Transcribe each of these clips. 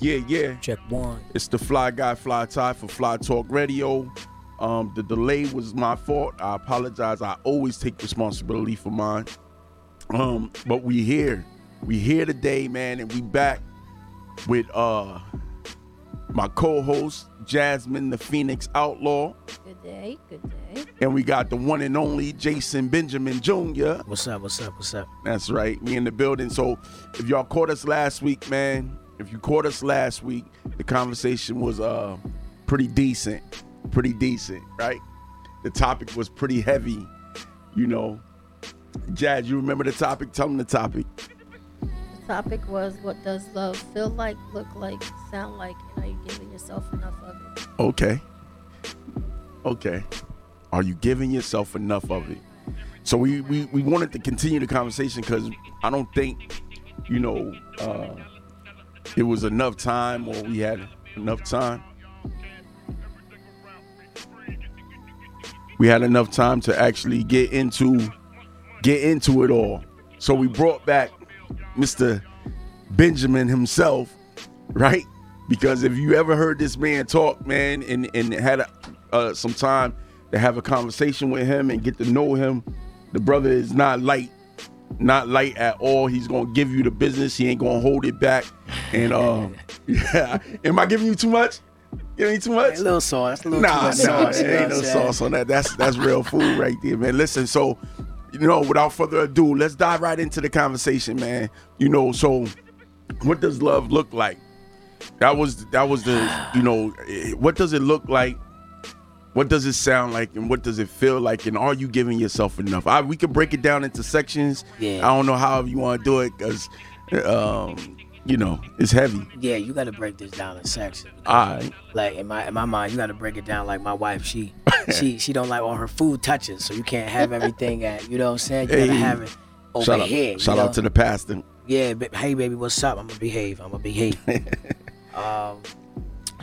Yeah, yeah, yeah, yeah. Check one. It's the Fly Guy Fly Tye for Fly Talk Radio. Um, the delay was my fault. I apologize. I always take responsibility for mine. Um, but we here. We here today, man, and we back with uh my co-host Jasmine the Phoenix Outlaw. Good day, good day. And we got the one and only Jason Benjamin Jr. What's up? What's up? What's up? That's right. We in the building. So if y'all caught us last week, man, if you caught us last week, the conversation was uh pretty decent. Pretty decent, right? The topic was pretty heavy, you know. Jazz, you remember the topic? Tell them the topic. The topic was what does love feel like, look like, sound like, and are you giving yourself enough of it? Okay. Okay. Are you giving yourself enough of it? So we we, we wanted to continue the conversation because I don't think, you know, uh, it was enough time or we had enough time. We had enough time to actually get into get into it all. So we brought back Mr. Benjamin himself, right? Because if you ever heard this man talk, man, and and had a, uh, some time to have a conversation with him and get to know him, the brother is not light, not light at all. He's gonna give you the business. He ain't gonna hold it back. And uh, yeah, am I giving you too much? Giving you too much? A little sauce. A little Nah, too much nah, sauce. there ain't no sauce on that. That's that's real food right there, man. Listen, so you know, without further ado, let's dive right into the conversation, man. You know, so what does love look like? That was that was the you know, eh, what does it look like? What does it sound like, and what does it feel like? And are you giving yourself enough? I, we can break it down into sections. Yeah. I don't know how you want to do it because, um, you know, it's heavy. Yeah, you got to break this down in sections. All right. Like in my in my mind, you got to break it down like my wife. She she she don't like all her food touches, so you can't have everything at you know what I'm saying. You gotta have it over Shout out, here. you shout know? out to the pastor. Yeah, ba- hey baby, what's up? I'm gonna behave. I'm gonna behave. um,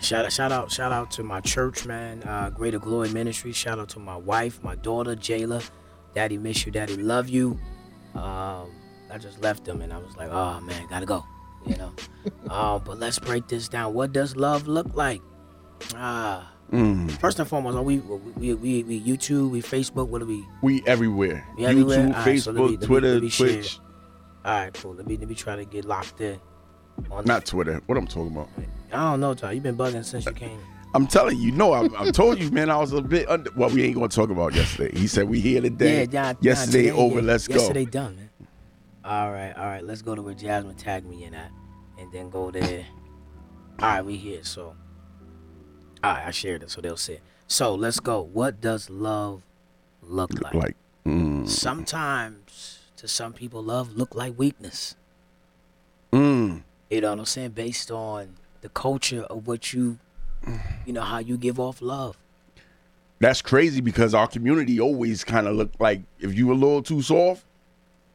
shout out, shout out, shout out to my church, man. Uh, Greater Glory Ministry. Shout out to my wife, my daughter, Jayla. Daddy miss you. Daddy love you. Um, I just left them and I was like, oh man, gotta go. You know. um, but let's break this down. What does love look like? Ah. Mm. First and foremost, are we we, we we YouTube, we Facebook, what do we? We everywhere. We everywhere? YouTube, All right, so Facebook, let me- let me- Twitter, let me share. Twitch. All right, cool. Let me let me try to get locked in. On Not Twitter. What I'm talking about. I don't know, Tye. You've been bugging since you came. I'm telling you, no, I, I told you, man. I was a bit under. Well, we ain't gonna talk about yesterday. He said we here today. Yeah, yeah, yeah, yesterday today, over. yeah. Let's go. Yesterday done, man. All right, all right. Let's go to where Jasmine tagged me in at, and then go there. all right, we here. So, all right, I shared it, so they'll see it. So let's go. What does love look like? Like, mm, Sometimes, to some people, love look like weakness. mm, You know what I'm saying? Based on the culture of what you, you know, how you give off love. that's crazy because our community always kind of look like if you were a little too soft,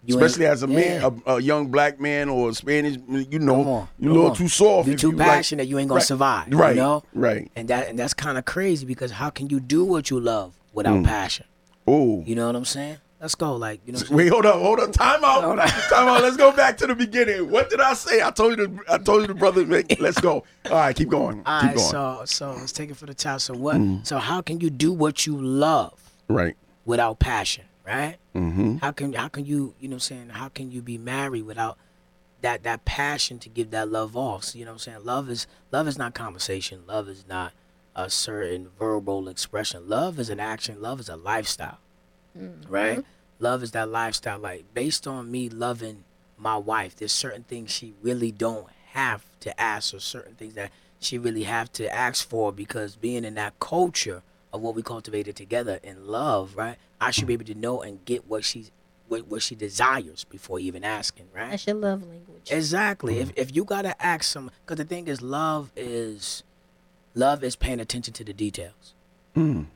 You especially as a man, Yeah. a, a young black man or a Spanish, you know, on, you a little on. too soft. You if too like- passionate, you ain't gonna right, survive. Right, You know? right. And that and that's kind of crazy because how can you do what you love without Mm. passion? Oh, You know what I'm saying? Let's go. Like you know. Wait, hold up, hold up. Time out. Hold on. Time out. Let's go back to the beginning. What did I say? I told you. The, I told you the brother. Make, let's go. All right, keep going. All keep right, going. so so let's take it for the top. So what? Mm. So how can you do what you love right. without passion? Right? Mm-hmm. How can how can you you know what I'm saying? How can you be married without that that passion to give that love off? So, you know what I'm saying? Love is love is not conversation. Love is not a certain verbal expression. Love is an action. Love is a lifestyle. Right? Love is that lifestyle. Like based on me loving my wife, there's certain things she really don't have to ask or certain things that she really have to ask for because being in that culture of what we cultivated together in love, right? I should be able to know and get what she's what, what she desires before even asking, right? That's your love language. Exactly. If if you gotta ask some, because the thing is, love is love is paying attention to the details. Mm.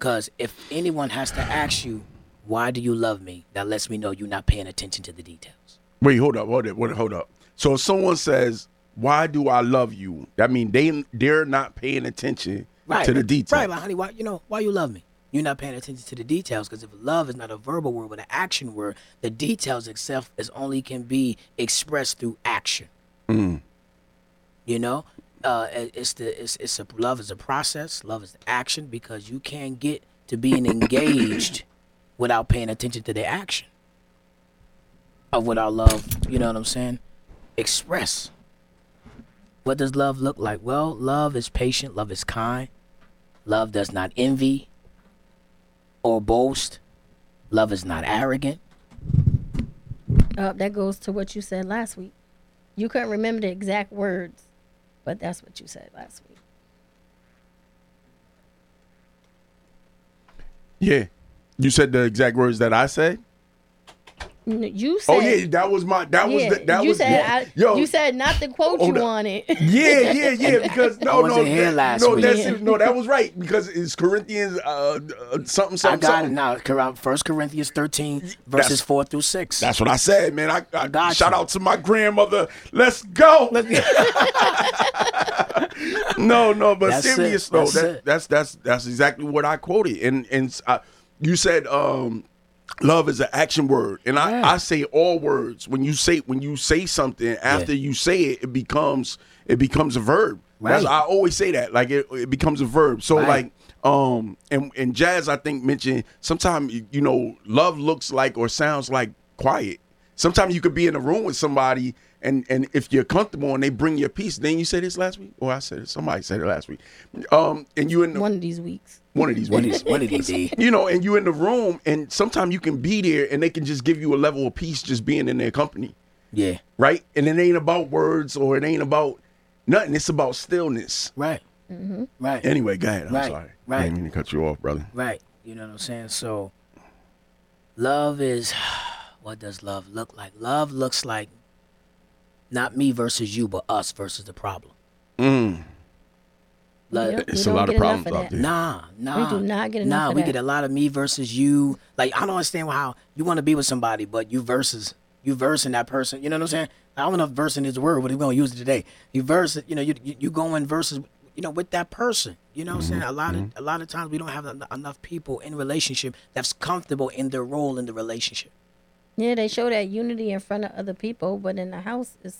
Because if anyone has to ask you, why do you love me? That lets me know you're not paying attention to the details. Wait, hold up, hold up, hold up, hold up. So if someone says, "Why do I love you?" That means they they're not paying attention Right. to the details. Right, like honey, why you know why you love me? You're not paying attention to the details because if love is not a verbal word but an action word, the details itself is only can be expressed through action. Mm. You know, uh, it's the it's it's a love is a process. Love is action because you can't get to being engaged without paying attention to the action of what our love. You know what I'm saying? Express. What does love look like? Well, love is patient. Love is kind. Love does not envy or boast. Love is not arrogant. Uh, that goes to what you said last week. You couldn't remember the exact words, but that's what you said last week. Yeah. You said the exact words that I said. N- You said. Oh yeah, that was my. That was yeah, the, that you was said I, yo. you said not the quote Oh, you the- wanted. yeah, yeah, yeah. Because no, no, that, last no, that's it. no, that was right. Because it's Corinthians, uh, uh something, I something, got it now. First Corinthians 13, verses 4 through 6. That's what I said, man. I, I got shout you. out to my grandmother. Let's go. no, no, but That's it. serious though. That's that, that's that's that's exactly what I quoted. And and uh, you said um, love is an action word, and I, Yeah. I say all words. When you say when you say something after you say it, it becomes it becomes a verb. That's, I always say that. Like it, it becomes a verb. So Right. like um and and jazz I think mentioned sometimes you know love looks like or sounds like quiet. Sometimes you could be in a room with somebody and and if you're comfortable and they bring you a piece, then you said this last week, or I said it. Somebody said it last week. Um, and you in the, One of these weeks. one of these What weeks, is what did he do? you know, and you in the room, and sometimes you can be there, and they can just give you a level of peace just being in their company, Yeah, right? And it ain't about words or it ain't about nothing. It's about stillness. right. Right. Anyway, go ahead. I'm Right, sorry. right. I didn't mean to cut you off, brother. Right. You know what I'm saying? So love is what does love look like? Love looks like not me versus you, but us versus the problem. Mm. Like, Yep, It's a lot of problems of out there. Nah, nah. We do not get enough Nah, of we that. get a lot of me versus you. Like I don't understand how you want to be with somebody, but you versus you versing that person. You know what I'm saying? I don't know if versing is the word, but we're gonna use it today. You verse. You know, you you, you going versus you know with that person. You know what I'm saying? A lot of a lot of times we don't have enough people in relationship that's comfortable in their role in the relationship. Yeah, they show that unity in front of other people, but in the house, is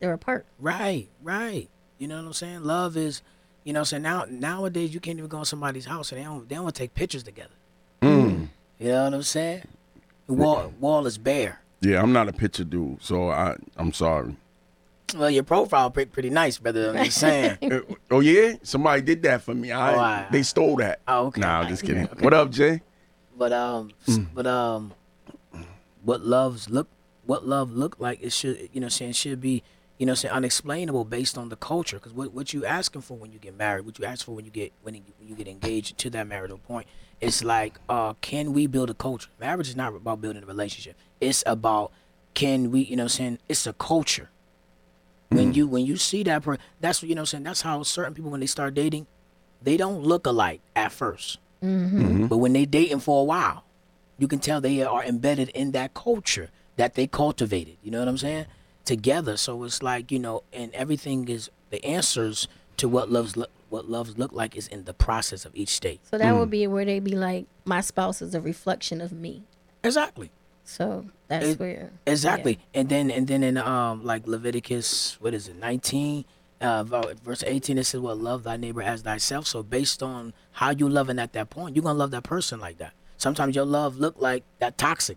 they're apart. Right, right. You know what I'm saying? Love is, you know, what I'm now nowadays you can't even go in somebody's house and they don't they don't take pictures together. Mm. You know what I'm saying? The wall wall is bare. Yeah, I'm not a picture dude, so I I'm sorry. Well, your profile pic pretty nice, brother. I'm just saying. Uh, oh yeah, somebody did that for me. I Oh, I- they stole that. Oh, okay. Nah, I'm just kidding. What up, Jay? but um, s- but um, what loves look, what love look like? It should, you know, saying should be, you know, saying unexplainable based on the culture. Because what what you asking for when you get married, what you ask for when you get when you, when you get engaged to that marital point, it's like, uh, can we build a culture? Marriage is not about building a relationship. It's about can we, you know, saying it's a culture. When mm. you when you see that person, that's what you know, saying that's how certain people when they start dating, they don't look alike at 1st mm-hmm. mm-hmm. but when they dating for a while, you can tell they are embedded in that culture that they cultivated. You know what I'm saying? Together, so it's like you know, and everything is the answers to what loves lo- what loves look like is in the process of each state. So that would be where they'd be like, my spouse is a reflection of me. Exactly. So that's It- where Exactly. And then and then in um like Leviticus, what is it, 19, uh, verse 18, it says, "Well, love thy neighbor as thyself." So based on how you loving at that point, you're gonna love that person like that. Sometimes your love look like that toxic.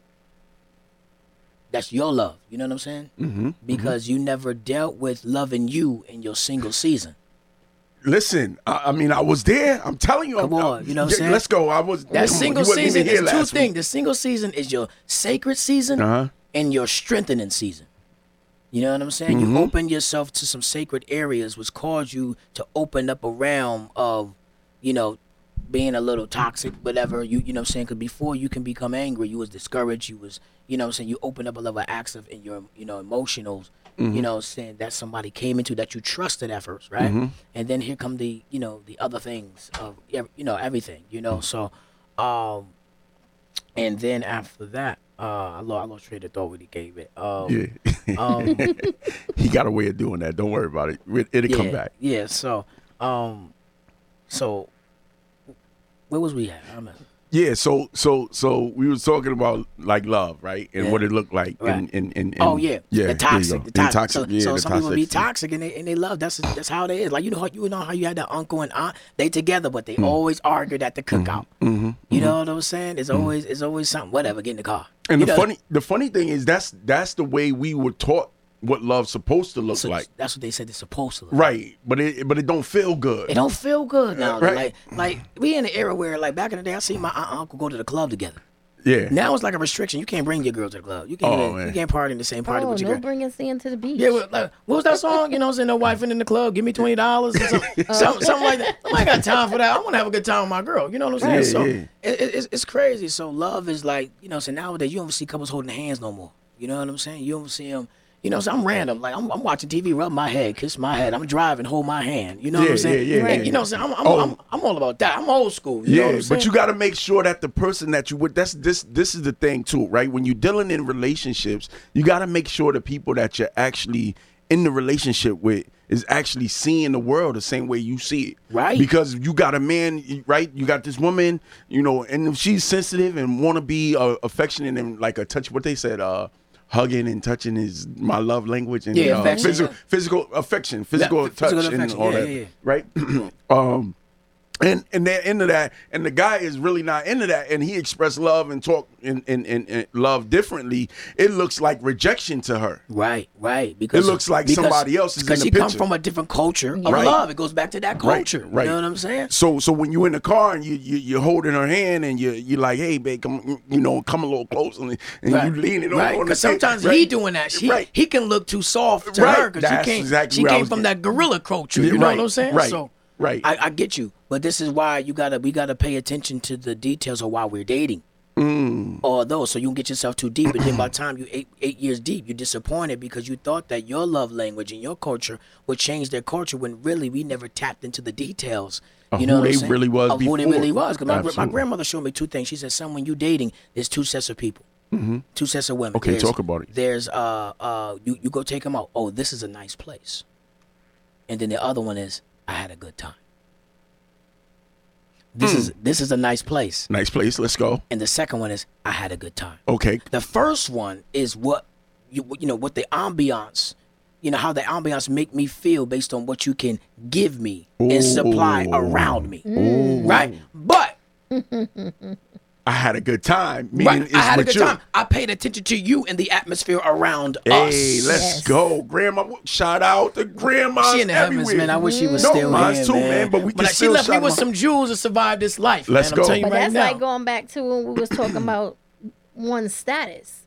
That's your love. You know what I'm saying? Mm-hmm. Because you never dealt with loving you in your single season. Listen, I, I mean, I was there. I'm telling you. Come I'm- on, you know what I'm yeah, saying? Let's go. I was. That on, single even season is two things. The single season is your sacred season Uh-huh. and your strengthening season. You know what I'm saying? Mm-hmm. You open yourself to some sacred areas, which cause you to open up a realm of, you know, being a little toxic, whatever. You you know what I'm saying? Because before you can become angry, you was discouraged. You was you know what I'm saying? You open up a level of acts of in your you know emotionals. Mm-hmm. You know, what I'm saying that somebody came into that you trusted at first, right? Mm-hmm. And then here come the you know the other things of you know everything. You know, so um, and then after that, uh, I lost I lost of thought when he gave it. Um, Yeah. um, he got a way of doing that. Don't worry about it. It- It'll yeah, come back. Yeah. So, um, so where was we at? I'm at Yeah, so so so we was talking about like love, right, and Yeah. what it looked like, Right. and, and, and, Oh yeah, yeah, the toxic, the toxic. toxic, So, yeah, so the some people be toxic. toxic and they and they love. That's that's how they is. Like you know how you know how you had that uncle and aunt. They together, but they Mm. always argued at the cookout. Mm-hmm, You know what I'm saying? It's always it's always something. Whatever, get in the car. And You the know? funny the funny thing is that's that's the way we were taught what love's supposed to look So like, that's what they said. It's supposed to. Look. Like. Right? But it but it don't feel good. It don't feel good now. Right. Like like we in the era where like back in the day, I see my aunt uncle go to the club together. yeah, Now it's like a restriction. You can't bring your girl to the club. You can't. Oh, you can't party in the same party Oh, with your no girl. bringing sand to the beach. Yeah, well, like, what was that song? You know, saying no wife in the club, give me twenty dollars, something, something, something like that. I ain't got time for that. I want to have a good time with my girl. You know what I'm saying? Yeah, so yeah. It, it, it's, it's crazy. So love is like, you know, so nowadays you don't see couples holding hands no more. You know what I'm saying? You don't see them. You know, so I'm random. Like I'm, I'm watching TV, rub my head, kiss my head. I'm driving, hold my hand. You know what I'm saying? yeah, yeah, And, yeah. You know what I'm saying? I'm, I'm, Oh. I'm, I'm all about that. I'm old school. You know what yeah, but you got to make sure that the person that you with that's this this is the thing too, right? When you're dealing in relationships, you got to make sure the people that you're actually in the relationship with is actually seeing the world the same way you see it. Right. Because you got a man, right? You got this woman, you know, and if she's sensitive and want to be uh, affectionate and like a touch what they said uh Hugging and touching is my love language, and Yeah, uh, affection, physical, physical affection, physical Yeah, touch, physical and affection, all yeah, that, right? um, and and they're into that, and the guy is really not into that, and he expressed love and talk and and, and, and love differently. It looks like rejection to her. Right, right. Because it looks like because- somebody else is in because she come from a different culture of Right. love. It goes back to that culture. right. You know what I'm saying? So so when you in the car and you, you you're holding her hand and you you like, hey babe, come you know come a little closer and, and Right. you leaning over right. on Because sometimes right? he doing that. She, Right. He can look too soft to Right. her because she came, exactly she came from getting- that gorilla culture. You know what I'm saying? right, So right. I, I get you, but this is why you gotta we gotta pay attention to the details of why we're dating. Mm. All those, so you don't get yourself too deep, and then by the time you eight eight years deep, you're disappointed because you thought that your love language and your culture would change their culture when really we never tapped into the details. Of you know who they really was of who they really was. Because my, my grandmother showed me two things. She said, "Son, when you dating, there's two sets of people, two sets of women. Mm-hmm. Okay, There's- talk about it. There's uh uh you you go take them out. Oh, this is a nice place, and then the other one is I had a good time. This Hmm. is this is a nice place, Nice place. Let's go. and the second one is I had a good time. Okay. The first one is what you you know what the ambiance, you know how the ambiance make me feel based on what you can give me and supply around me, right? But I had a good time. Meaning right, it's I had a good time. I paid attention to you and the atmosphere around Hey, us. Hey, let's Yes. go, Grandma. Shout out to Grandma. She in the heavens, man. I wish she was no, still mine's here, too, man. man. But we can she still left me with my- some jewels to survive this life. Let's man. go. I'm telling you But right that's now. like going back to when we was talking about one status.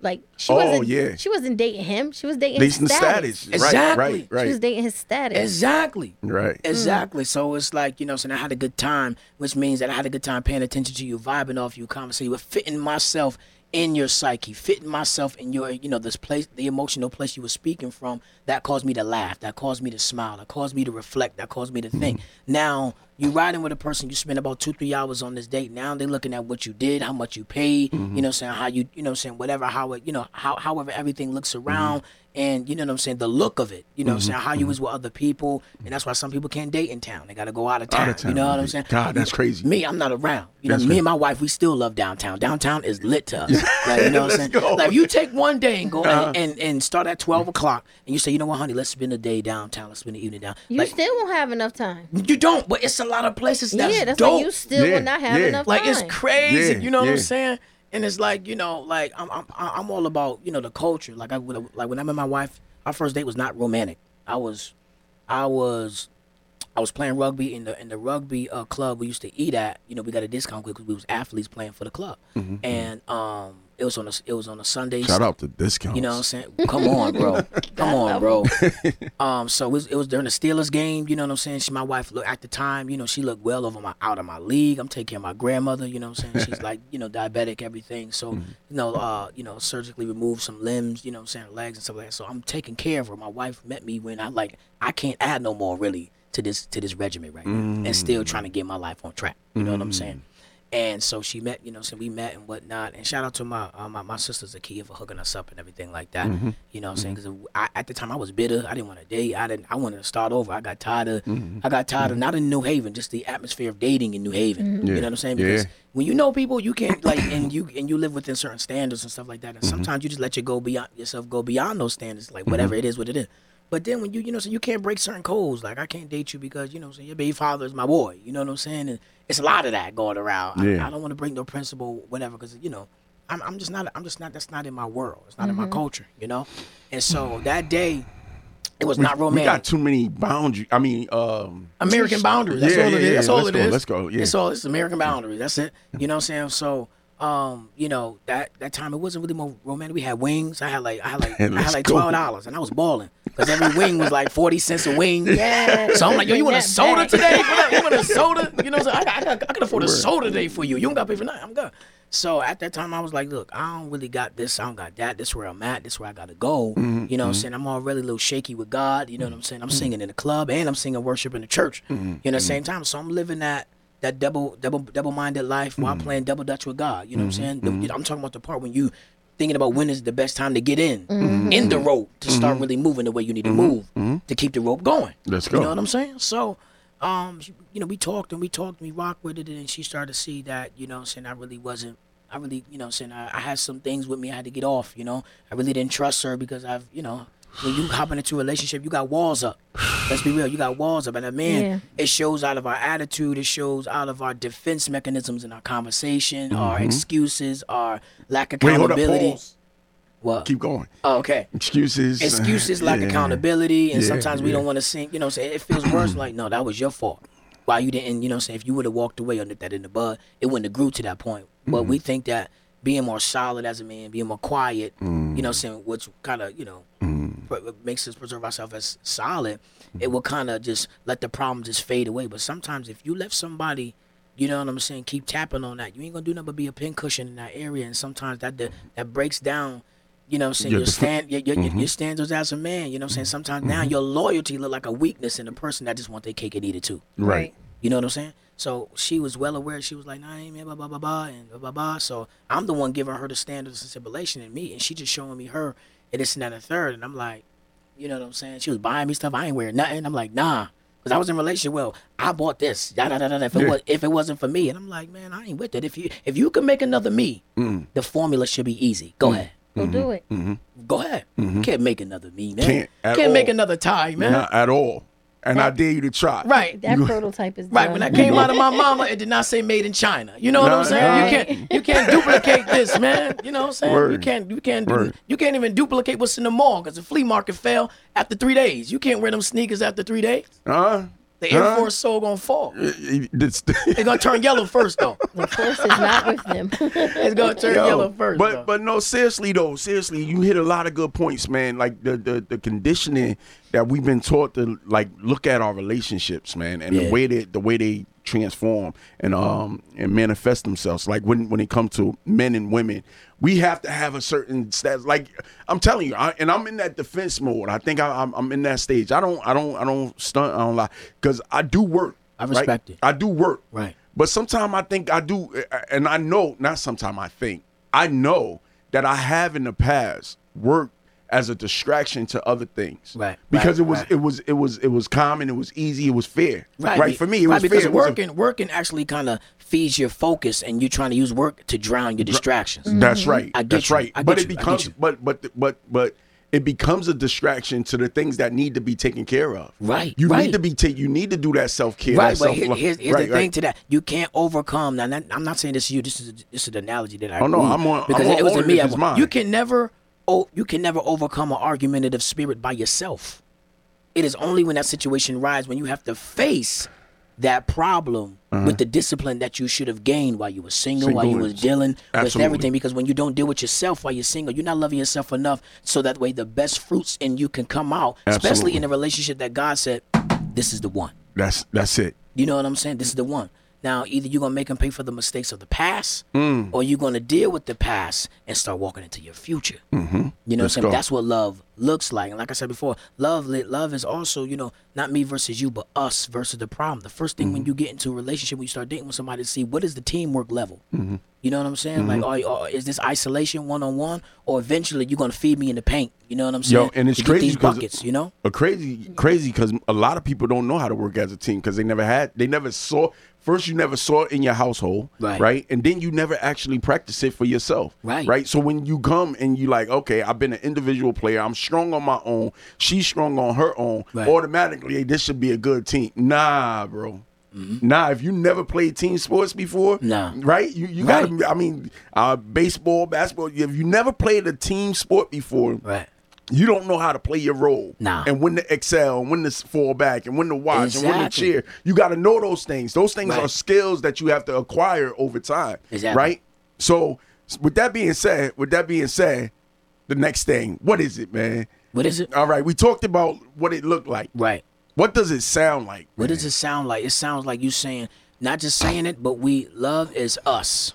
Like she Oh, wasn't. yeah. She wasn't dating him. She was dating Decent his status. status. Exactly. Right, right, She was right. dating his status. Exactly. Right. Exactly. So it's like, you know, so I had a good time, which means that I had a good time paying attention to you, vibing off you, conversating with fitting myself in your psyche, fitting myself in your, you know, this place, the emotional place you were speaking from, that caused me to laugh, that caused me to smile, that caused me to reflect, that caused me to think. Mm-hmm. Now you riding with a person, you spend about two, three hours on this date. Now they're looking at what you did, how much you paid, you mm-hmm. know, what I'm saying how you, you know, what I'm saying whatever, how it, you know, how however everything looks mm-hmm. around, and you know what I'm saying, the look of it, you know, what I'm mm-hmm. saying how you was with other people, and that's why some people can't date in town. They got to go out of town. Out of town, You know what I'm saying? God, that's crazy. Me, I'm not around. You know, That's me right. and my wife, we still love downtown. Downtown is lit to us. Like, you know what I'm saying? go. Like, if you take one day and go Uh-huh. and, and, and start at 12 o'clock, and you say, you know what, honey, let's spend the day downtown. Let's spend the evening down. You like, still won't have enough time. you don't, but it's a lot of places that's, yeah, that's dope. why you still Yeah, will not have yeah. enough Like time. it's crazy, Yeah, you know what I'm saying? And it's like you know, like I'm I'm I'm all about you know the culture. Like I like when I met my wife, our first date was not romantic. I was, I was, I was playing rugby in the in the rugby uh, club we used to eat at. You know, we got a discount because we was athletes playing for the club, and um, it was on a it was on a Sunday. Mm-hmm, Shout out to discounts. You know what I'm saying? Come on, bro. Come on, bro. Um, so it was, it was during the Steelers game. You know what I'm saying? She, my wife, look at the time. You know, she looked well over my out of my league. I'm taking care of my grandmother. You know what I'm saying? She's like, you know, diabetic, everything. So, Mm-hmm. you know, uh, you know, surgically removed some limbs. You know what I'm saying? Legs and stuff like that. So I'm taking care of her. My wife met me when I like I can't add no more really to this to this regimen right now, and still trying to get my life on track. You know what I'm saying? And so she met, you know, so we met and whatnot. And shout out to my uh, my, my sister Zakia for hooking us up and everything like that. Mm-hmm. You know what I'm saying? Because at the time I was bitter. I didn't want to date. I didn't. I wanted to start over. I got tired of. Mm-hmm. I got tired of not in New Haven, just the atmosphere of dating in New Haven. Yeah. You know what I'm saying? Yeah. Because when you know people, you can't like, and you and you live within certain standards and stuff like that. And Mm-hmm. sometimes you just let you go beyond yourself, go beyond those standards, like whatever it is, what it is. But then when you, you know, so you can't break certain codes. Like I can't date you because you know, so your baby father is my boy. You know what I'm saying? And it's a lot of that going around. Yeah. I, I don't want to break no principle, whatever, because you know, I'm, I'm just not. I'm just not. That's not in my world. It's not in my culture. You know. And so that day, it was not romantic. We got too many boundaries. I mean, um, American boundaries. That's Yeah, all it yeah, is. That's yeah. all Let's it go, is. let's go, yeah. It's all it's American boundaries. That's it. You know what I'm saying? So um, you know, that that time it wasn't really more romantic. We had wings. I had like I had like I had like twelve dollars and I was balling. Because every wing was like forty cents a wing. Yeah. So I'm like, yo, you want a That soda back. today? What up? You want a soda? You know what I'm saying? I, got- I, I can afford a soda today for you. You don't got to pay for nothing. I'm good. So at that time, I was like, look, I don't really got this. I don't got that. This where I'm at. This where I got to go. Mm-hmm, You know what I'm saying? I'm already a little shaky with God. You know what I'm saying? I'm singing in the club and I'm singing worship in the church. Mm-hmm, You know, at the same time. So I'm living that that double double double minded life while Mm-hmm. playing double dutch with God. You know what I'm saying? The- I'm talking about the part when you thinking about when is the best time to get in Mm-hmm. in the rope to start really moving the way you need to move to keep the rope going. Let's go. You know what I'm saying? So, um, you know, we talked and we talked and we rocked with it, and she started to see that, you know, what I'm saying I really wasn't. I really, you know, I'm saying I, I had some things with me I had to get off. You know, I really didn't trust her because I've, you know, when you hop into a relationship, you got walls up. Let's be real, you got walls up, and a man, Yeah. it shows out of our attitude, it shows out of our defense mechanisms in our conversation, our excuses, our lack of Mm-hmm. wait, hold up, accountability. pause. What? Keep going. Oh, okay Excuses. excuses lack Yeah. accountability and Yeah, sometimes we yeah. don't want to sing you know say it feels worse like no that was your fault why you didn't you know say if you would have walked away or nipped that in the bud it wouldn't have grew to that point but Mm-hmm. we think that being more solid as a man being more quiet you know saying which kind of you know Mm-hmm. pr- makes us preserve ourselves as solid it will kind of just let the problem just fade away but sometimes if you let somebody you know what I'm saying? Keep tapping on that. You ain't gonna do nothing but be a pincushion in that area, and sometimes that that, that breaks down. You know what I'm saying? Your Your, stand, your, your, Mm-hmm. your standards as a man. You know what I'm saying? Sometimes now your loyalty look like a weakness in a person that just want their cake and eat it too. Right. You know what I'm saying? So she was well aware. She was like, "Nah, I ain't man, blah blah blah blah," and blah blah blah. So I'm the one giving her the standards and stipulation in me, and she just showing me her and this and that and third. And I'm like, you know what I'm saying? She was buying me stuff. I ain't wearing nothing. I'm like, nah. Cause I was in a relationship. Well, I bought this. Da, da, da, da, da, if it Yeah. was, if it wasn't for me, and I'm like, man, I ain't with it. If you, if you can make another me, Mm. the formula should be easy. Go ahead, Go do it. go ahead. You can't make another me, man. Mm-hmm. Can't at can't make all. another tie, man. Not at all. And I dare you to try. Right. That prototype is done. Right, done. when that came out of my mama, it did not say made in China. You know what I'm saying? nah. You can't you can't duplicate this, man. You know what I'm saying? You can't you can't do, Word. you can't even duplicate what's in the mall because the flea market fell after three days. You can't wear them sneakers after three days. Huh? The Air Huh? Force sole gonna fall. It's- It's gonna turn yellow first though. The force is not with them. It's gonna turn Yo, yellow first. But though. but no, seriously though, seriously, you hit a lot of good points, man. Like the the, the conditioning that we've been taught to like look at our relationships, man, and Yeah. the way that the way they transform and um and manifest themselves. Like when when it comes to men and women, we have to have a certain status. Like I'm telling you, I, and I'm in that defense mode. I think I, I'm I'm in that stage. I don't I don't I don't stunt. I don't lie because I do work. I right? respect it. I do work. Right. But sometimes I think I do, and I know, not sometimes I think, I know that I have in the past worked as a distraction to other things. Right, Because right, it was right. it was it was it was common, it was easy, it was fair. Right, Right. For me, it right, was because fair. It was a- working working actually kind of feeds your focus, and you're trying to use work to drown your distractions. That's mm-hmm. right. I get That's you. right. I but get it you. I get becomes but but but but it becomes a distraction to the things that need to be taken care of. Right, You right. need to be ta- you need to do that self care. Right, that but here, here's, here's right, the right. thing to that. You can't overcome. Now, not- I'm not saying this to you. This is this is the analogy that I. Oh, no, read, I'm on- because I'm it was on me. it. I It's mine. You can never. Oh, you can never overcome an argumentative spirit by yourself. It is only when that situation rises when you have to face that problem Uh-huh. with the discipline that you should have gained while you were single, while you Single was dealing with everything. Because when you don't deal with yourself while you're single, you're not loving yourself enough, so that way the best fruits in you can come out. Especially in a relationship that God said, "This is the one." That's that's it. You know what I'm saying? This is the one. Now, either you're gonna make them pay for the mistakes of the past, Mm. or you're gonna deal with the past and start walking into your future. Mm-hmm. You know Let's what I'm saying? go. That's what love looks like. And like I said before, love love is also, you know, not me versus you, but us versus the problem. The first thing when Mm-hmm. you get into a relationship, when you start dating with somebody, to see what is the teamwork level. Mm-hmm. You know what I'm saying? Like, are, are, is this isolation one on one, or eventually you're gonna feed me in the paint? You know what I'm saying? Yo, and it's To crazy buckets. You know? a crazy crazy because a lot of people don't know how to work as a team because they never had they never saw first you never saw it in your household Right. right and then you never actually practice it for yourself Right. right so when you come and you like okay i've been an individual player i'm strong on my own she's strong on her own Right. automatically hey, this should be a good team nah bro Nah, if you never played team sports before, Nah. right? You you Right. gotta. I mean, uh, baseball, basketball. If you never played a team sport before, Right. You don't know how to play your role. Nah. And when to excel, and when to fall back, and when to watch, and when to cheer. You got to know those things. Those things Right. are skills that you have to acquire over time. Exactly. Right? So, with that being said, with that being said, the next thing, what is it, man? What is it? All right, we talked about what it looked like. Right. What does it sound like? What man? does it sound like? It sounds like you saying, not just saying it, but we love is us.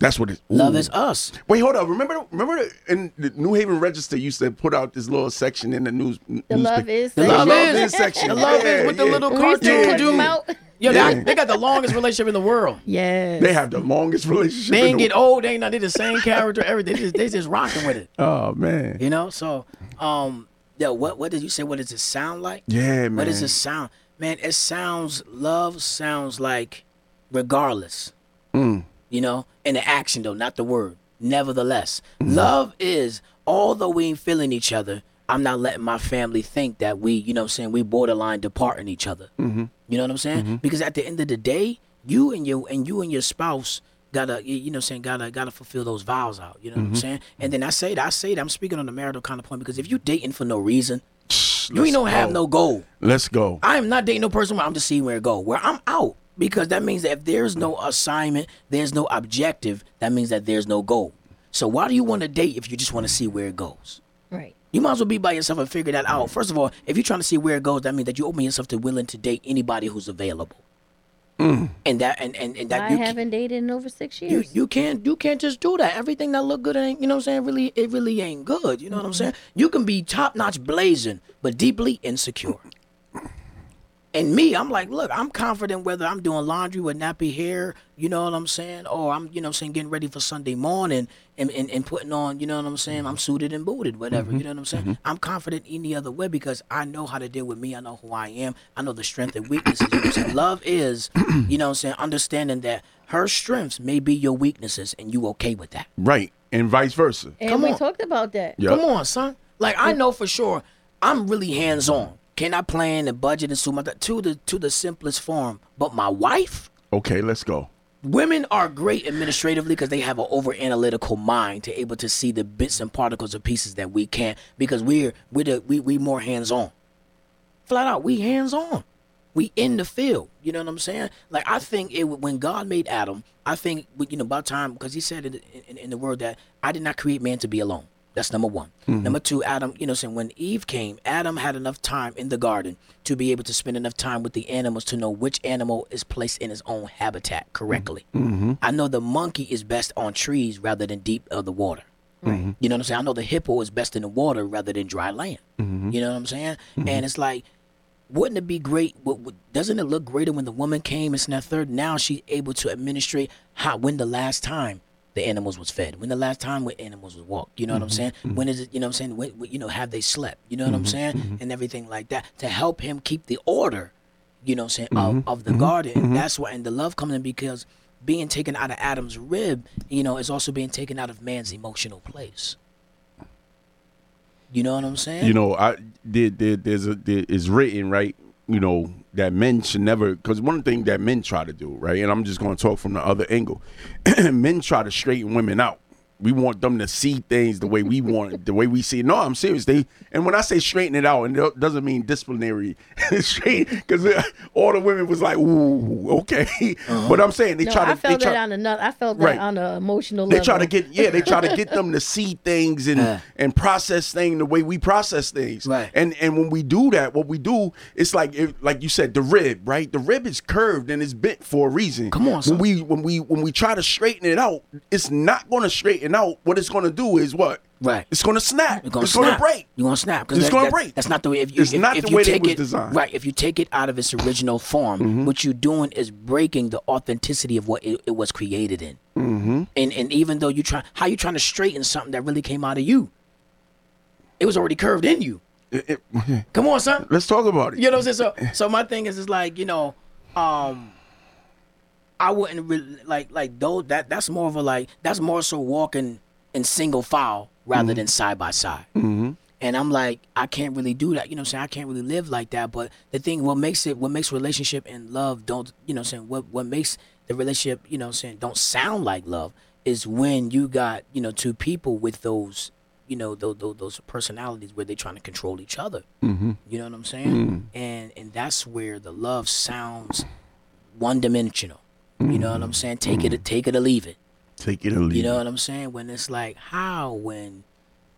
That's what it. Love is us. Wait, hold up. Remember, remember, the, in the New Haven Register used to put out this little section in the news. The love is. The love section. is- section. The love Yeah, is with the little We used to cartoon cut them dude. out. Yo, Yeah. they, they got the longest relationship in the world. Yes. They have the longest relationship. They in ain't the- get old. They ain't not. They the same character. Everything. They just, they just rocking with it. Oh man. You know. So, um, yo, what what did you say? What does it sound like? Yeah, man. What does it sound? Man, it sounds. Love sounds like, regardless. Mm. You know, in the action though, not the word. Nevertheless, mm-hmm. love is although we ain't feeling each other. I'm not letting my family think that we, you know what I'm saying, we borderline departing each other. Mm-hmm. You know what I'm saying? Mm-hmm. Because at the end of the day, you and your and you and your spouse gotta you know I'm saying gotta gotta fulfill those vows out. You know what I'm mm-hmm. saying? And then I say that I say that I'm speaking on the marital kind of point because if you dating for no reason, you Let's ain't don't have no goal. Let's go. I am not dating no person where I'm just seeing where it go. Where I'm out because that means that if there's no assignment, there's no objective. That means that there's no goal. So why do you want to date if you just want to see where it goes? Right. You might as well be by yourself and figure that out. First of all, if you're trying to see where it goes, that means that you open yourself to willing to date anybody who's available. Mm. And that and and, and that I you haven't dated in over six you, years. you can't you can't just do that. Everything that look good ain't you know what I'm saying really it really ain't good. You know what I'm mm-hmm. saying? You can be top notch blazing, but deeply insecure. And me, I'm like, look, I'm confident whether I'm doing laundry with nappy hair, you know what I'm saying, or I'm, you know, I'm saying getting ready for Sunday morning and, and, and putting on, you know what I'm saying, I'm mm-hmm. suited and booted, whatever, you mm-hmm. know what I'm saying. Mm-hmm. I'm confident any other way because I know how to deal with me. I know who I am. I know the strength and weaknesses. You know what I'm saying? Love is, you know what I'm saying, understanding that her strengths may be your weaknesses and you okay with that. Right. And vice versa. and come we on. talked about that. Yep. Come on, son. Like I know for sure, I'm really hands on. Can I plan and budget and so my to the to the simplest form? But my wife, Okay, let's go. women are great administratively because they have an over analytical mind to able to see the bits and particles of pieces that we can't because we're we're the, we we more hands on. Flat out, we hands on. We in the field. You know what I'm saying? Like I think it when God made Adam, I think you know about time because He said in, in, in the word that I did not create man to be alone. That's number one. Mm-hmm. Number two, Adam, you know, saying when Eve came, Adam had enough time in the garden to be able to spend enough time with the animals to know which animal is placed in its own habitat correctly. Mm-hmm. I know the monkey is best on trees rather than deep of the water. Right. You know what I'm saying? I know the hippo is best in the water rather than dry land. You know what I'm saying? And it's like, wouldn't it be great? Doesn't it look greater when the woman came and that third? Now she's able to administrate how when the last time the animals was fed, when the last time when animals was walked. You know what I'm mm-hmm. saying? Mm-hmm. When is it? You know what I'm saying? When, you know, have they slept? You know what I'm mm-hmm. saying? And everything like that to help him keep the order. You know what I'm saying of, of the garden. That's why, and the love comes in because being taken out of Adam's rib, you know, is also being taken out of man's emotional place. You know what I'm saying? You know, I did. There, there's a there is written right. You know that men should never because one thing that men try to do right, and I'm just going to talk from the other angle. men try to straighten women out, we want them to see things the way we want, the way we see. It. No, I'm serious. They and when I say straighten it out, and it doesn't mean disciplinary, straight because all the women was like, "Ooh, okay," Uh-huh. but I'm saying they No, try to. I felt they try, that on another. I felt that Right. on an emotional they level. try to get yeah they try to get them to see things and Yeah. and process things the way we process things Right. and and when we do that what we do it's like it, like you said the rib right the rib is curved and it's bent for a reason Come on, when we when we when we try to straighten it out it's not going to straighten out what it's going to do is what Right. it's going to snap gonna it's going to break You're gonna snap. 'cause It's gonna that- break. That's not the way. If you, It's if, not if the you way take was it, designed. Right. If you take it out of its original form, Mm-hmm. what you're doing is breaking the authenticity of what it, it was created in. Mm-hmm. And and even though you try, how you trying to straighten something that really came out of you? It was already curved in you. It- it- Come on, son. let's talk about it You know what I'm saying? So, so my thing is, is like you know, um, I wouldn't really like like though that that's more of a like that's more so walking in single file rather than side by side. Mm-hmm. And I'm like, I can't really do that. You know what I'm saying? I can't really live like that. But the thing, what makes it, what makes relationship and love don't, you know what I'm saying? What, what makes the relationship, you know what I'm saying, don't sound like love is when you got, you know, two people with those, you know, those, those, those personalities where they're trying to control each other. Mm-hmm. You know what I'm saying? And, and that's where the love sounds one dimensional. You know mm. what I'm saying? Take it, mm. take it or leave it. take it or leave it. You know what I'm saying? When it's like how when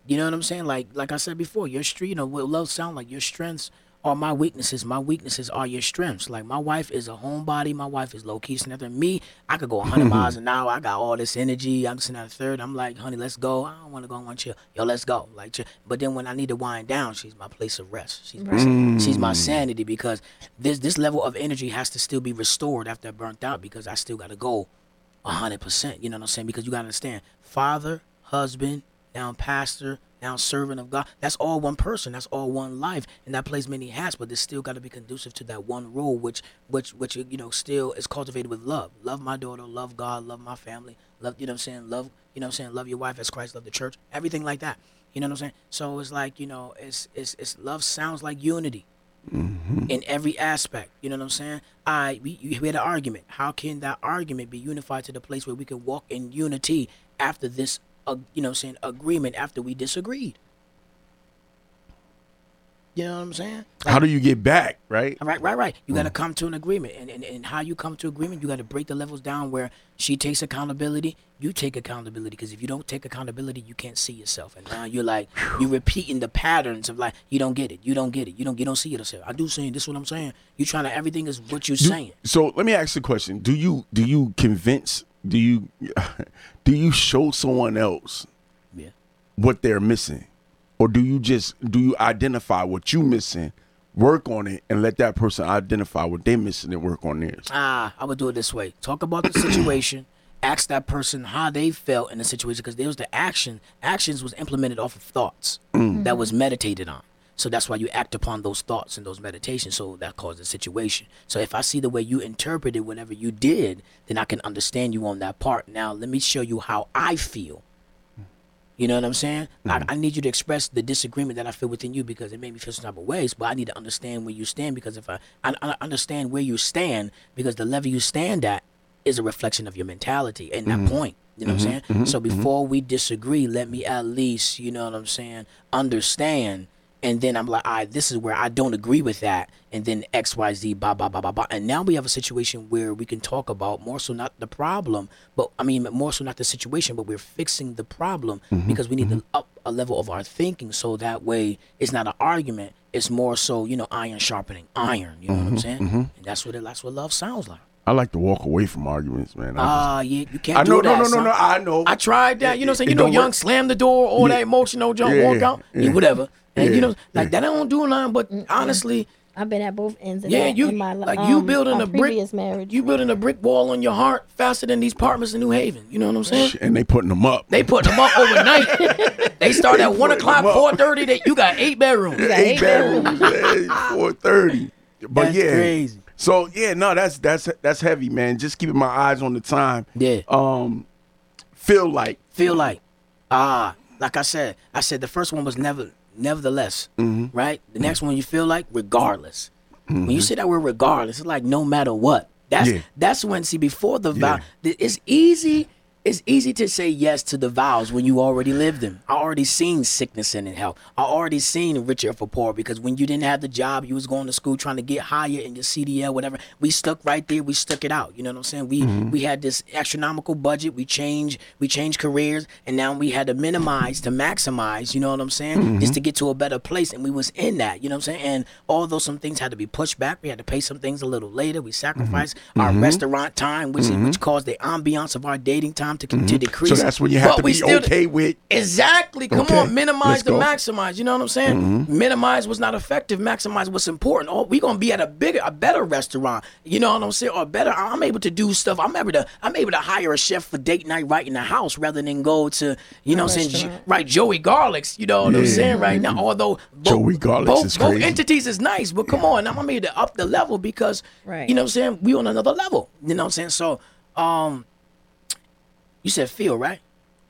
you know what I'm saying? Like like I said before, your street you know what love sound like your strengths are my weaknesses. My weaknesses are your strengths. Like my wife is a homebody, my wife is low key nothing. Me, I could go hundred miles mm-hmm. an hour, I got all this energy, I'm sitting at a third, I'm like, honey, let's go. I don't wanna go, I want chill. Yo, let's go. Like chill. but then when I need to wind down, she's my place of rest. She's my, she's my mm. sanity because this this level of energy has to still be restored after I burnt out because I still gotta go hundred percent. You know what I'm saying? Because you gotta understand, father, husband, now pastor, now servant of God. That's all one person. That's all one life, and that plays many hats. But it's still got to be conducive to that one role, which, which, which you know, still is cultivated with love. Love my daughter. Love God. Love my family. Love, you know what I'm saying? Love, you know what I'm saying? Love your wife as Christ loved the church. Everything like that. You know what I'm saying? So it's like you know, it's it's it's love sounds like unity mm-hmm. in every aspect. You know what I'm saying? I we, we had an argument. How can that argument be unified to the place where we can walk in unity after this, uh, you know, I'm saying agreement after we disagreed? You know what I'm saying? how do you get back right Right, right, right. You got to come to an agreement, and, and and how you come to agreement, you got to break the levels down where she takes accountability, you take accountability. Because if you don't take accountability, you can't see yourself, and now you're like you're repeating the patterns of like you don't get it, you don't get it, you don't you don't see yourself. I do saying this is what I'm saying. You're trying to everything is what you're saying. So let me ask a question. Do you do you convince do you do you show someone else Yeah. what they're missing? Or do you just do you identify what you missing, work on it, and let that person identify what they missing and work on theirs? Ah, I would do it this way. Talk about the situation. ask that person how they felt in the situation because there was the action. Actions was implemented off of thoughts that was meditated on. So that's why you act upon those thoughts and those meditations. So that causes the situation. So if I see the way you interpreted whatever you did, then I can understand you on that part. Now let me show you how I feel. You know what I'm saying? I, mm-hmm. I need you to express the disagreement that I feel within you because it made me feel some type of ways. But I need to understand where you stand because if I, I, I understand where you stand because the level you stand at is a reflection of your mentality and that mm-hmm. point. You know what I'm mm-hmm. saying? so before we disagree, let me at least, you know what I'm saying, understand. And then I'm like, all right, this is where I don't agree with that. And then X, Y, Z, blah, blah, blah, blah, blah. And now we have a situation where we can talk about more so not the problem, but I mean, more so not the situation, but we're fixing the problem mm-hmm, because we need to mm-hmm. up a level of our thinking so that way it's not an argument. It's more so, you know, iron sharpening iron. You know what I'm mm-hmm, saying? And that's what it, that's what love sounds like. I like to walk away from arguments, man. I, Ah, yeah, you can't I do know, that. no, no, no, no. I know. I tried that. You know what I'm saying? You know, young work. slam the door, all that emotional jump, Yeah, walk out, yeah. yeah, whatever. And you know, like that I don't do nothing. But honestly, I've been at both ends of yeah, that you in my li- like you um, building a brick, marriage. you building a brick wall on your heart faster than these apartments in New Haven. You know what I'm saying? and they putting them up. They put them up overnight. they start at one o'clock, four thirty. That you got eight bedrooms. got eight eight bedrooms, four thirty. But That's yeah, crazy. So yeah, no, that's that's that's heavy, man. Just keeping my eyes on the time. Yeah. Um, feel like feel like ah like i said i said the first one was never nevertheless Mm-hmm. right the next one you feel like regardless when you say that word regardless it's like no matter what that's Yeah. that's when see before the vow Yeah. it's easy it's easy to say yes to the vows when you already lived them. I already seen sickness and in health. I already seen richer for poor because when you didn't have the job, you was going to school trying to get higher in your CDL, whatever. We stuck right there. We stuck it out. You know what I'm saying? We mm-hmm. we had this astronomical budget. We changed we changed careers, and now we had to minimize to maximize. You know what I'm saying? Mm-hmm. Just to get to a better place, and we was in that. You know what I'm saying? And although some things had to be pushed back, we had to pay some things a little later. We mm-hmm. sacrificed our restaurant time, which which caused the ambiance of our dating time to, to decrease. So that's when you have But to we be still- okay with. Exactly. Come Okay, on, minimize let's to go. maximize. You know what I'm saying? Minimize what's not effective. Maximize what's important. Oh, we gonna be at a bigger, a better restaurant. You know what I'm saying? Or better. I'm able to do stuff. I'm able to. I'm able to hire a chef for date night right in the house rather than go to. You know what I'm saying? right, Joey Garlic's. You know what I'm saying? Right now, although both, Joey Garlic's both, is both crazy. entities is nice, but come on, I'm able to up the level because Right. you know what I'm saying? We on another level. You know what I'm saying? So, um, you said feel right.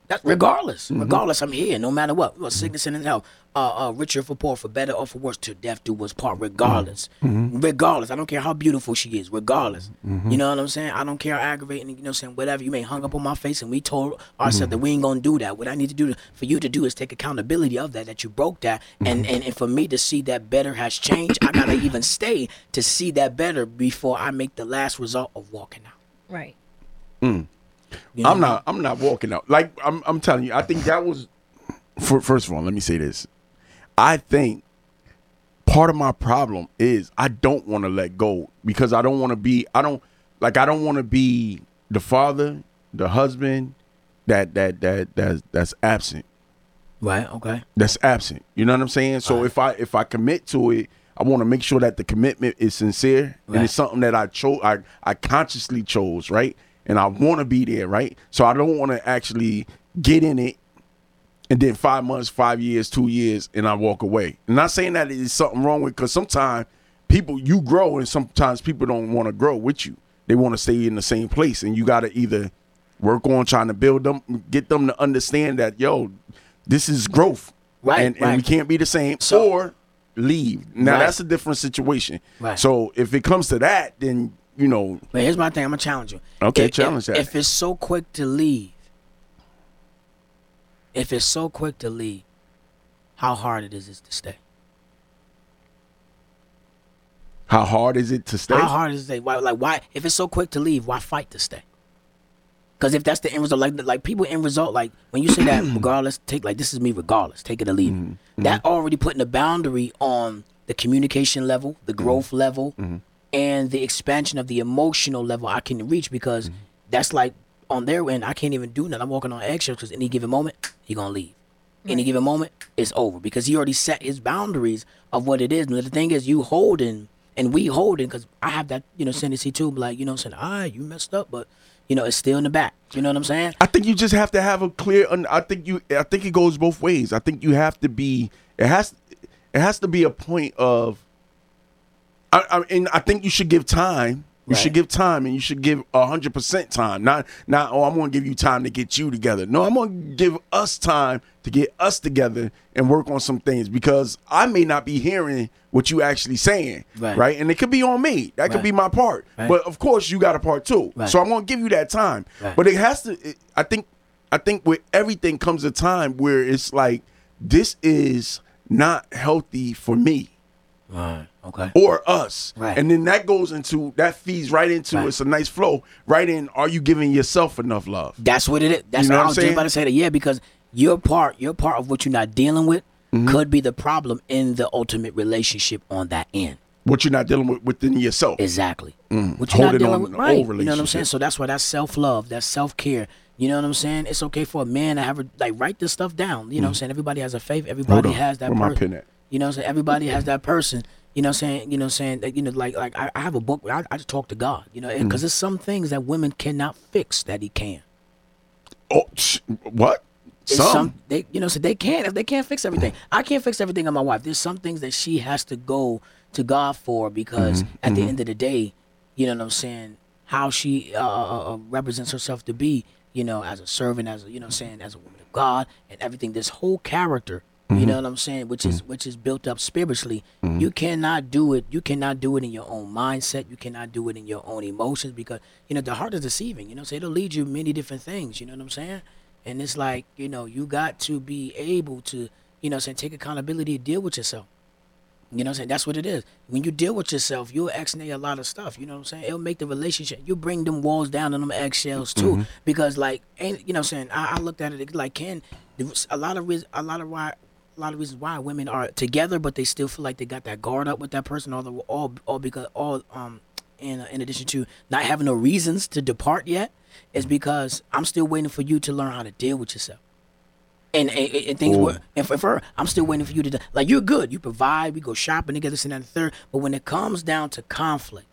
That's regardless. Mm-hmm. Regardless, I'm here no matter what. Well, sickness and in health. Uh, uh, richer for poor, for better or for worse, to death do us part. Regardless, Mm-hmm. regardless. I don't care how beautiful she is. Regardless, you know what I'm saying. I don't care how aggravating. You know what I'm saying. Whatever you may hung up on my face, and we told ourselves that we ain't gonna do that. What I need to do to, for you to do is take accountability of that. That you broke that, and, and and for me to see that better has changed. I gotta even stay to see that better before I make the last result of walking out. Right. You know? I'm not. I'm not walking out. Like I'm. I'm telling you. I think that was. For first of all, let me say this. I think part of my problem is I don't want to let go because I don't want to be. I don't like. I don't want to be the father, the husband that that that that's that's absent. Right. Okay. That's absent. You know what I'm saying? So if I if I commit to it, I want to make sure that the commitment is sincere and it's something that I chose. I I consciously chose right, and I want to be there right. So I don't want to actually get in it, and then five months, five years, two years, and I walk away. I'm not saying that there's something wrong with because sometimes people you grow and sometimes people don't want to grow with you. They want to stay in the same place, and you got to either work on trying to build them, get them to understand that yo, this is growth, Right, And, and we can't be the same, So- or leave. Now Right. that's a different situation. Right. So if it comes to that, then you know, But here's my thing. I'm gonna challenge you. Okay, If- challenge if, that. If it's so quick to leave, if it's so quick to leave, how hard it is is to stay. how hard is it to stay? How hard is it? Why, like why? If it's so quick to leave, why fight to stay? Because if that's the end result, like like people end result, like when you say that, regardless, take like this is me, regardless, take it or leave. Mm-hmm. That already putting a boundary on the communication level, the Mm-hmm. growth level, and the expansion of the emotional level I can reach. Because Mm-hmm. that's like on their end, I can't even do nothing. I'm walking on eggshells because any given moment he gonna leave. Any given moment, it's over because he already set his boundaries of what it is. And the thing is, you holding and we holding because I have that you know tendency too. Like you know, saying, "Ah, you messed up," but you know, it's still in the back. You know what I'm saying? I think you just have to have a clear. I think you. I think it goes both ways. I think you have to be. It has. It has to be a point of. I, I and I think you should give time. You Right. should give time, and you should give hundred percent time. Not, not. Oh, I'm going to give you time to get you together. No, I'm going to give us time to get us together and work on some things because I may not be hearing what you actually saying, Right. And it could be on me. That could be my part. Right. But of course, you got a part too. Right. So I'm going to give you that time. Right. But it has to. It, I think. I think with everything comes a time where it's like this is not healthy for me Right. Okay. or us. Right. And then that goes into that feeds right into Right. it's a nice flow right in. Are you giving yourself enough love? That's what it is. That's You know what what I I'm was saying? about to say that. Yeah, because your part, your part of what you're not dealing with, Mm-hmm. could be the problem in the ultimate relationship on that end. What you're not dealing with within yourself. Exactly. What you're not dealing on with, right? You know what I'm saying? So that's why that's self love, that's self care. You know what I'm saying? It's okay for a man to have a, like write this stuff down. You know what I'm saying? Everybody has a faith. Everybody Mm. has that. Where my person. pen at? You know what I'm saying? Everybody has that person. You know what I'm saying? You know what I'm saying? That, you know, like like I, I have a book. I, I just talk to God. You know, Mm. because there's some things that women cannot fix that He can. Oh, sh- what? It's Some. they you know so they can't if they can't fix everything. I can't fix everything on my wife. There's some things that she has to go to God for because Mm-hmm, at the end of the day, you know what I'm saying, how she uh, uh, uh, represents herself to be, you know, as a servant, as a, you know, saying as a woman of God and everything. This whole character You mm-hmm. know what I'm saying? Which is mm-hmm. which is built up spiritually. Mm-hmm. You cannot do it. You cannot do it in your own mindset. You cannot do it in your own emotions because you know the heart is deceiving. You know, so it'll lead you many different things. You know what I'm saying? And it's like you know you got to be able to you know saying take accountability to deal with yourself. You know what I'm saying? That's what it is. When you deal with yourself, you'll exnate a lot of stuff. You know what I'm saying? It'll make the relationship. You bring them walls down and them eggshells too, because like, ain't you know what I'm saying? I, I looked at it like, can a lot of a lot of why a lot of reasons why women are together, but they still feel like they got that guard up with that person, all the all all because all um in in addition to not having no reasons to depart yet, is because I'm still waiting for you to learn how to deal with yourself and, and, and things Ooh. were and for, for her, I'm still waiting for you to like you're good. You provide, we go shopping together, this and that and the third. But when it comes down to conflict,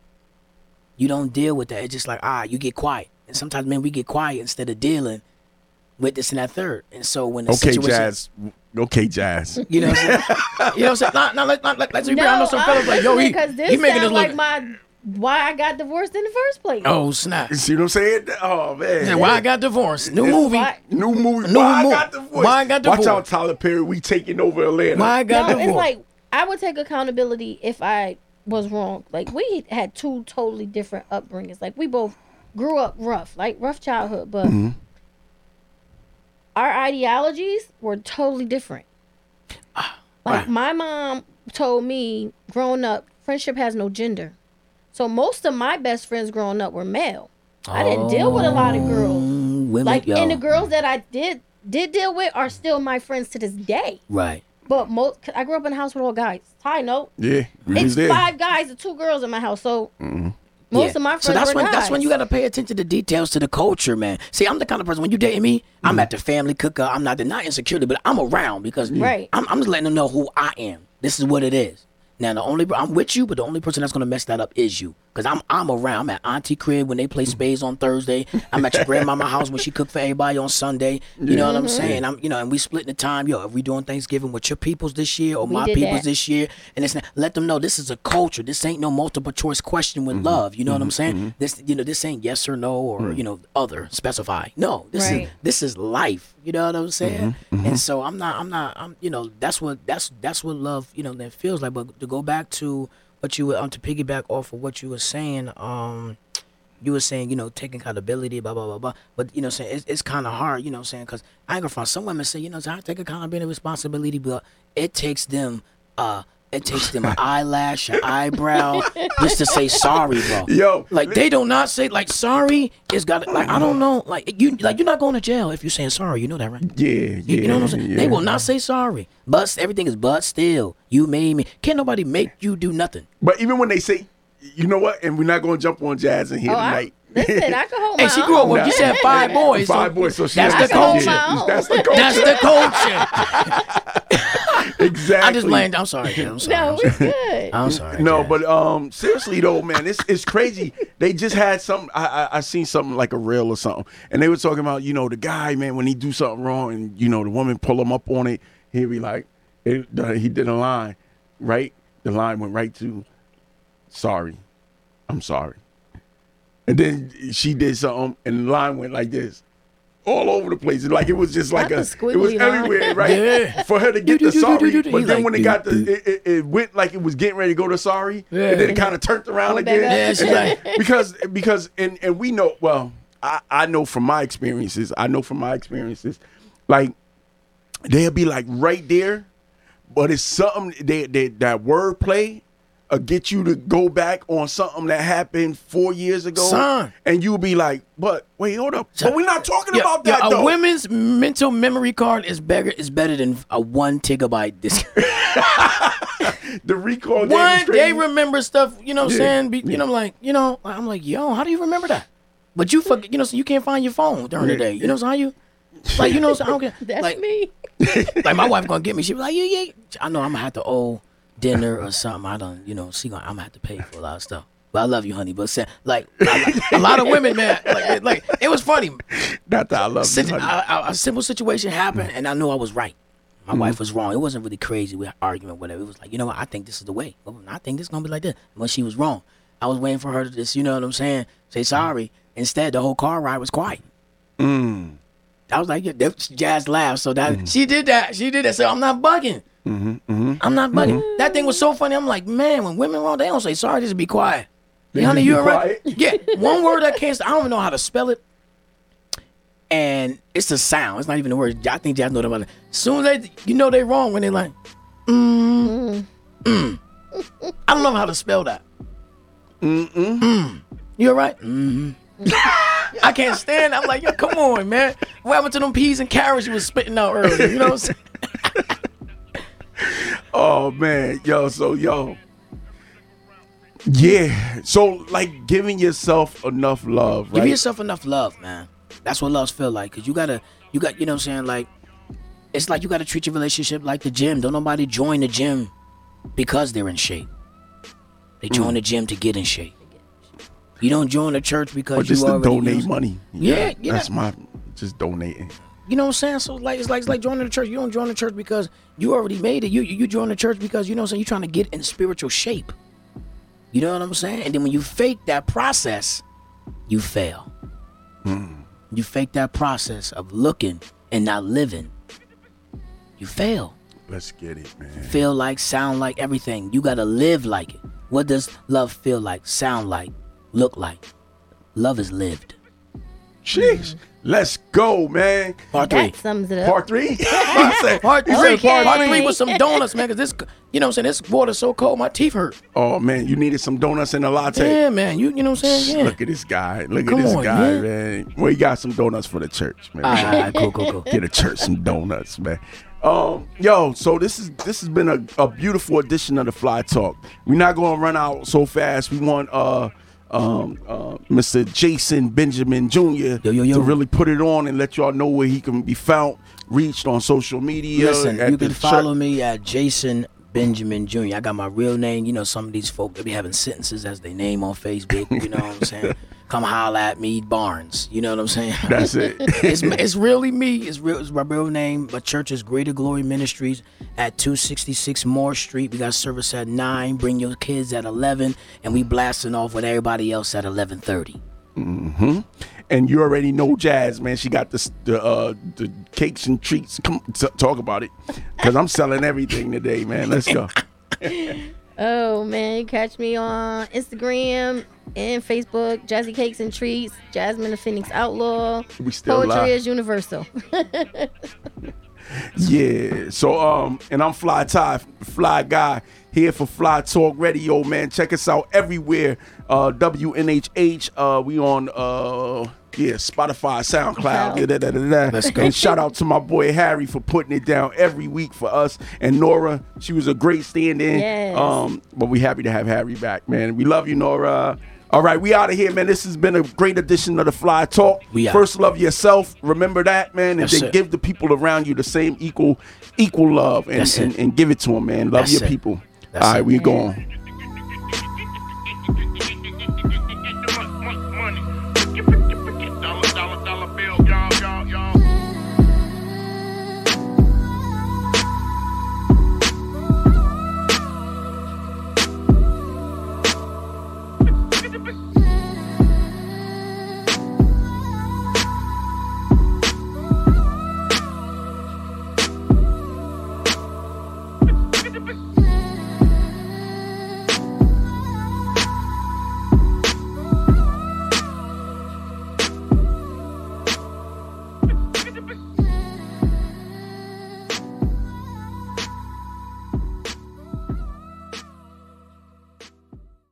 you don't deal with that. It's just like ah, you get quiet. And sometimes man, we get quiet instead of dealing with this and that third. And so when the Okay, situation, Jazz. Okay, Jazz. you know, what I'm saying? you know, what I'm saying? Now, now, let, now, let, let's be real. I know some fellas like, yo, he, because this he making this sound look. like my why I got divorced in the first place. oh snap! You see what I'm saying? Oh man. Yeah, why I got divorced? New movie. Why- New movie. New why mo- I got the voice. why I got the Watch out, Tyler Perry. We taking over Atlanta. Why I got no, divorced? it's like I would take accountability if I was wrong. Like we had two totally different upbringings. Like we both grew up rough, like rough childhood, but Mm-hmm. Our ideologies were totally different. Like right. my mom told me growing up, friendship has no gender. So most of my best friends growing up were male. I didn't deal with a lot of girls. Mm, women, Like yo, and the girls that I did did deal with are still my friends to this day. right? But most I grew up in a house with all guys. High note. Yeah, we It's there. five guys and two girls in my house. So most Yeah. of my friends So that's were when guys. that's when you got to pay attention to details to the culture, man. See, I'm the kind of person when you dating me, I'm mm-hmm. at the family cookout. I'm not denying insecurity, but I'm around because Right. I'm, I'm just letting them know who I am. This is what it is. Now the only I'm with you, but the only person that's gonna mess that up is you. Cause I'm I'm around. I'm at Auntie crib when they play spades on Thursday. I'm at your grandmama house when she cook for everybody on Sunday. You know what I'm saying? I'm you know, and we splitting the time. Yo, are we doing Thanksgiving with your peoples this year or We my peoples that. this year? And it's not, let them know this is a culture. This ain't no multiple choice question with mm-hmm. love. You know what I'm mm-hmm. saying? Mm-hmm. This you know this ain't yes or no or mm. you know other specify. No, this is this is life. You know what I'm saying? And so I'm not I'm not I'm you know that's what that's that's what love you know that feels like. But to go back to what you were um, to piggyback off of what you were saying um you were saying, you know, taking accountability, blah blah blah blah. But you know, what I'm saying it's, it's kind of hard, you know, what I'm saying because I ain't gonna front. Some women say, you know, I take accountability, responsibility, but it takes them, uh, it takes them an eyelash, an eyebrow, just to say sorry, bro. Yo, like they do not say like sorry. It's got like I don't know, like you like you're not going to jail if you're saying sorry. You know that, right? Yeah, You, yeah. you know what I'm saying? yeah. They will not say sorry. But everything is but still. You made me. Can't nobody make you do nothing. But even when they say, you know what, and we're not going to jump on Jazz in here Oh, I, tonight. listen, I can hold my Hey, she grew up with you said five boys. Five so boys, so she that's the to- culture. my own. That's the culture. That's the culture. exactly. I'm just playing. I'm sorry. kid. I'm sorry. No, I'm we sorry. good. I'm sorry. No, Jazz. but um, seriously though, man, it's it's crazy. They just had some. I, I I seen something like a reel or something, and they were talking about you know the guy, man, when he do something wrong, and you know the woman pull him up on it, he'd be like, it, uh, he did a line, right? The line went right to, sorry, I'm sorry, and then she did something, and the line went like this. All over the place, like it was just like Not a, the it was squiggly line. everywhere, right? Yeah. For her to get the sorry, but He then like, when it got the, it, it, it went like it was getting ready to go to sorry, Yeah. and then it kind of turned around Went again. Yeah, she's like- because because and and we know well, I I know from my experiences, I know from my experiences, like they'll be like right there, but it's something they, they that wordplay uh, get you to go back on something that happened four years ago, Son. and you'll be like, but wait, hold up, but we're not talking Yeah, about yeah, that a though. women's mental memory card is better is better than a one gigabyte disk. the recall one, they remember stuff. You know what I'm Yeah, saying? Be, yeah. You know, like you know, I'm like, yo, how do you remember that? But you forget, you know, so you can't find your phone during the day. You know, so how you, like, you know, so I don't get, That's like, me. like my wife gonna get me. She be like, yeah, yeah. I know I'm gonna have to owe dinner or something. I don't, you know, she gonna, I'm gonna have to pay for a lot of stuff. But I love you, honey. But say, like, a lot of women, man, like, like it was funny. Not that I love you, Sit- honey. a, a- a simple situation happened, and I knew I was right. My wife was wrong. It wasn't really crazy. We had argument, whatever. It was like, you know what? I think this is the way. I think this is gonna be like this. But she was wrong, I was waiting for her to just, you know what I'm saying, say sorry. Instead, the whole car ride was quiet. Mm. I was like, yeah, Jazz laughed. So that Mm-hmm. she did that. She did that. So I'm not bugging. I'm not bugging. Mm-hmm. That thing was so funny. I'm like, man, when women wrong, they don't say sorry. Just be quiet. They honey, you be all right? Yeah, one word I can't. I don't even know how to spell it. And it's the sound. It's not even the word. I think Jazz know about it. As soon as they, you know, they wrong when they like, mm, mm. I don't know how to spell that. Mm-mm. You all right? Mm-hmm. I can't stand. it. I'm like, yo, come on, man. What happened to them peas and carrots you was spitting out earlier? You know what I'm saying? Oh man, yo, so yo. Yeah. So like giving yourself enough love, right? Give yourself enough love, man. That's what loves feel like. Cause you gotta, you got, you know what I'm saying? Like, it's like you gotta treat your relationship like the gym. Don't nobody join the gym because they're in shape. They join Mm. the gym to get in shape. You don't join the church because or just you to already donate money. Yeah, yeah. That's my just donating. You know what I'm saying? So like it's like it's like joining the church. You don't join the church because you already made it. You you, you join the church because you know what I'm saying you're trying to get in spiritual shape. You know what I'm saying? And then when you fake that process, you fail. Hmm. You fake that process of looking and not living. You fail. Let's get it, man. Feel like, sound like, everything. You gotta live like it. What does love feel like, sound like, look like? Love is lived. Jeez. Let's go, man. Part three. That sums it up. Part three? I said- Part three, said part part three? three with some donuts, man. Cause this, you know what I'm saying. This water's so cold, my teeth hurt. Oh man, you needed some donuts and a latte. Yeah, man. You, you know what I'm saying? Yeah. Look at this guy. Look Come at this on, guy, man. man. Well, he got some donuts for the church, man. All right, all right, cool, cool, cool. Get a church some donuts, man. Um, yo, so this is this has been a, a beautiful edition of the Fly Talk. We're not gonna run out so fast. We want uh um uh Mr. Jason Benjamin Jr. Yo, yo, yo. to really put it on and let y'all know where he can be found, reached on social media. Listen, you can church. follow me at Jason Benjamin Jr. I got my real name. You know, some of these folk they be having sentences as their name on Facebook. You know what I'm saying? Come holla at me, Barnes. You know what I'm saying? That's it. it's it's really me. It's real. It's my real name. My church is Greater Glory Ministries at 266 Moore Street. We got service at nine. Bring your kids at 11, and we blasting off with everybody else at 11:30. and you already know Jazz, man. She got the the, uh, the cakes and treats. Come t- talk about it, cause I'm selling everything today, man. Let's go. Oh man, you catch me on Instagram and Facebook, Jazzy Cakes and Treats, Jasmine the Phoenix Outlaw. We still Poetry live. is universal. Yeah. So um, and I'm Fly Tye, Fly Guy here for Fly Talk Radio, man. Check us out everywhere. Uh, WNHH. Uh, we on uh. Yeah, Spotify, SoundCloud, yeah, da, da, da, da. Let's go. And shout out to my boy Harry for putting it down every week for us. And Nora, she was a great stand-in. Yes. Um, but we happy to have Harry back, man. We love you, Nora. All right, we out of here, man. This has been a great edition of the Fly Talk. We out. First, love yourself. Remember that, man, and That's then it. give the people around you the same equal, equal love, and and, and give it to them, man. Love That's your it. people. That's All right, it. we going.